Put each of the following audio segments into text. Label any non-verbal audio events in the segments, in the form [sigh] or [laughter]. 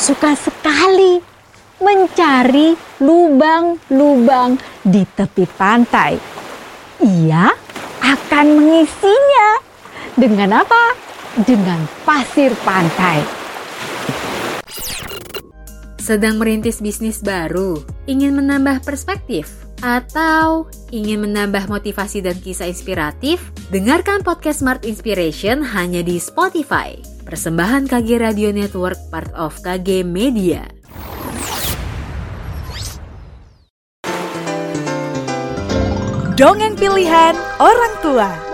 suka sekali mencari lubang-lubang di tepi pantai. Ia akan mengisinya dengan apa? Dengan pasir pantai. Sedang merintis bisnis baru, ingin menambah perspektif, atau ingin menambah motivasi dan kisah inspiratif? Dengarkan podcast Smart Inspiration hanya di Spotify. Persembahan KG Radio Network part of KG Media. Dongeng pilihan orang tua.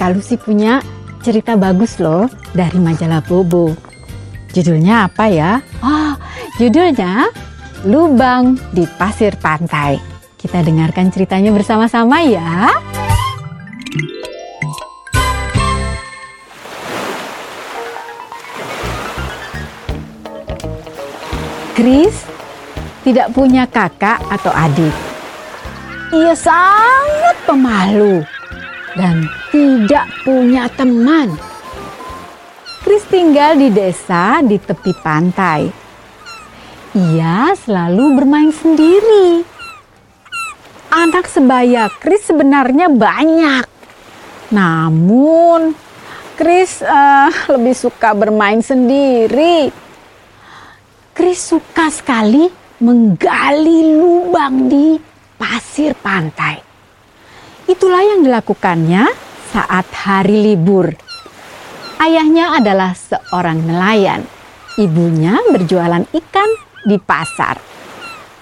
Kak Lucy punya cerita bagus loh dari majalah Bobo. Judulnya apa ya? Oh, judulnya Lubang di Pasir Pantai. Kita dengarkan ceritanya bersama-sama ya. Chris tidak punya kakak atau adik. Ia sangat pemalu dan tidak punya teman. Chris tinggal di desa di tepi pantai. Ia selalu bermain sendiri. Anak sebaya Chris sebenarnya banyak. Namun, Chris eh, lebih suka bermain sendiri. Chris suka sekali menggali lubang di pasir pantai. Itulah yang dilakukannya saat hari libur. Ayahnya adalah seorang nelayan. Ibunya berjualan ikan di pasar.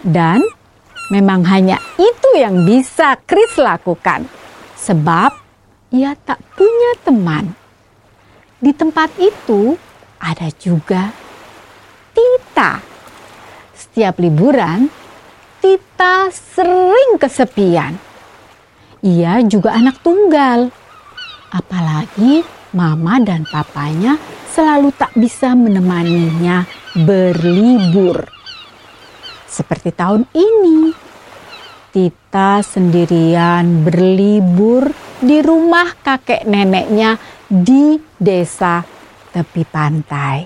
Dan memang hanya itu yang bisa Chris lakukan. Sebab ia tak punya teman. Di tempat itu ada juga Tita. Setiap liburan, Tita sering kesepian. Ia juga anak tunggal. Apalagi mama dan papanya selalu tak bisa menemaninya berlibur. Seperti tahun ini, Tita sendirian berlibur di rumah kakek neneknya di desa tepi pantai.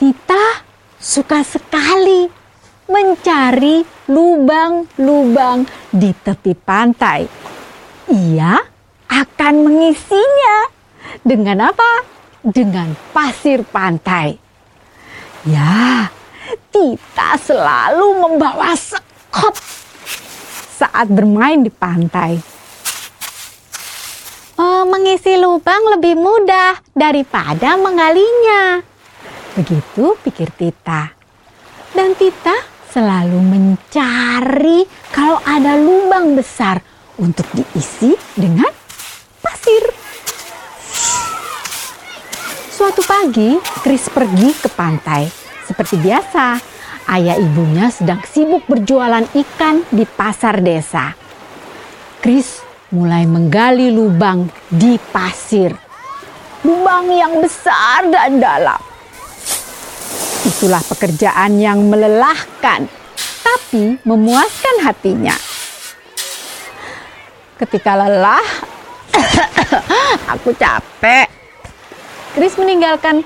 Tita suka sekali mencari lubang-lubang di tepi pantai. Ia akan mengisinya dengan apa? Dengan pasir pantai. Ya, Tita selalu membawa sekop saat bermain di pantai. Oh, mengisi lubang lebih mudah daripada menggalinya. Begitu pikir Tita. Dan Tita selalu mencari kalau ada lubang besar untuk diisi dengan pasir. Suatu pagi, Chris pergi ke pantai. Seperti biasa, ayah ibunya sedang sibuk berjualan ikan di pasar desa. Chris mulai menggali lubang di pasir. Lubang yang besar dan dalam. Itulah pekerjaan yang melelahkan, tapi memuaskan hatinya. Ketika lelah, [coughs] aku capek. Chris meninggalkan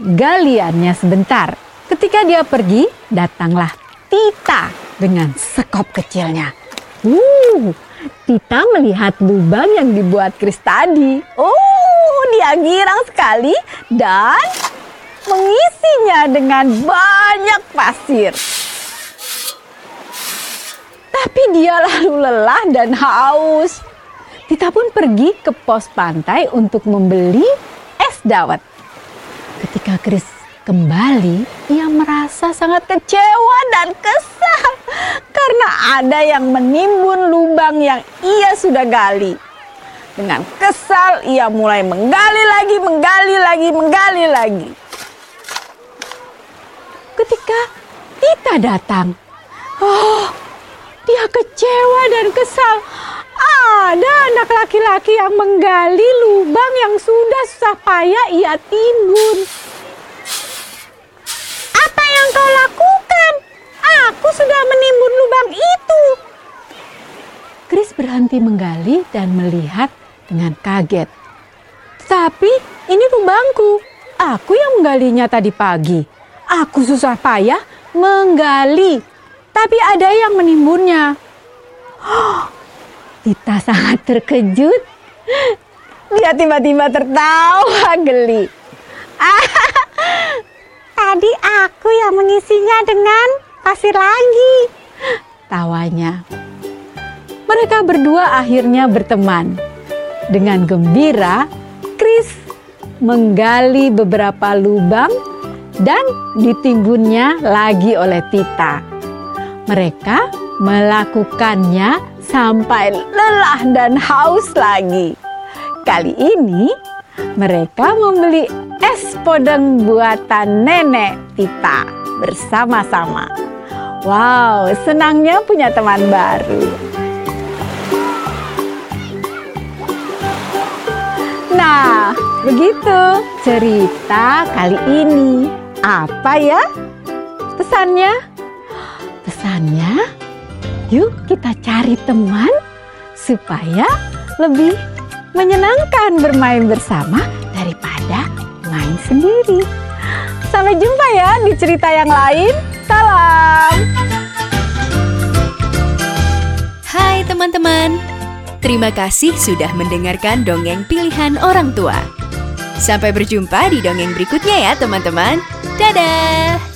galiannya sebentar. Ketika dia pergi, datanglah Tita dengan sekop kecilnya. Uh, Tita melihat lubang yang dibuat Chris tadi. Oh, dia girang sekali dan mengisinya dengan banyak pasir. Tapi dia lalu lelah dan haus. Tita pun pergi ke pos pantai untuk membeli es dawet. Ketika Chris kembali, ia merasa sangat kecewa dan kesal karena ada yang menimbun lubang yang ia sudah gali. Dengan kesal, ia mulai menggali lagi, menggali lagi, menggali lagi. Ketika Tita datang, oh, dia kecewa dan kesal. ada anak laki-laki yang menggali lubang yang sudah susah payah ia timbun. Apa yang kau lakukan? Aku sudah menimbun lubang itu. Chris berhenti menggali dan melihat dengan kaget. Tapi ini lubangku. Aku yang menggalinya tadi pagi. Aku susah payah menggali. Tapi ada yang menimbunnya. Tita sangat terkejut. Dia tiba-tiba tertawa geli. [laughs] Tadi aku yang mengisinya dengan pasir lagi. Tawanya. Mereka berdua akhirnya berteman. Dengan gembira, Chris menggali beberapa lubang dan ditimbunnya lagi oleh Tita. Mereka melakukannya sampai lelah dan haus lagi. Kali ini mereka membeli es podeng buatan nenek Tita bersama-sama. Wow, senangnya punya teman baru. Nah, begitu cerita kali ini. Apa ya pesannya? Pesannya, yuk kita cari teman supaya lebih menyenangkan bermain bersama daripada main sendiri. Sampai jumpa ya di cerita yang lain. Salam. Hai teman-teman, terima kasih sudah mendengarkan dongeng pilihan orang tua. Sampai berjumpa di dongeng berikutnya ya teman-teman. Dadah!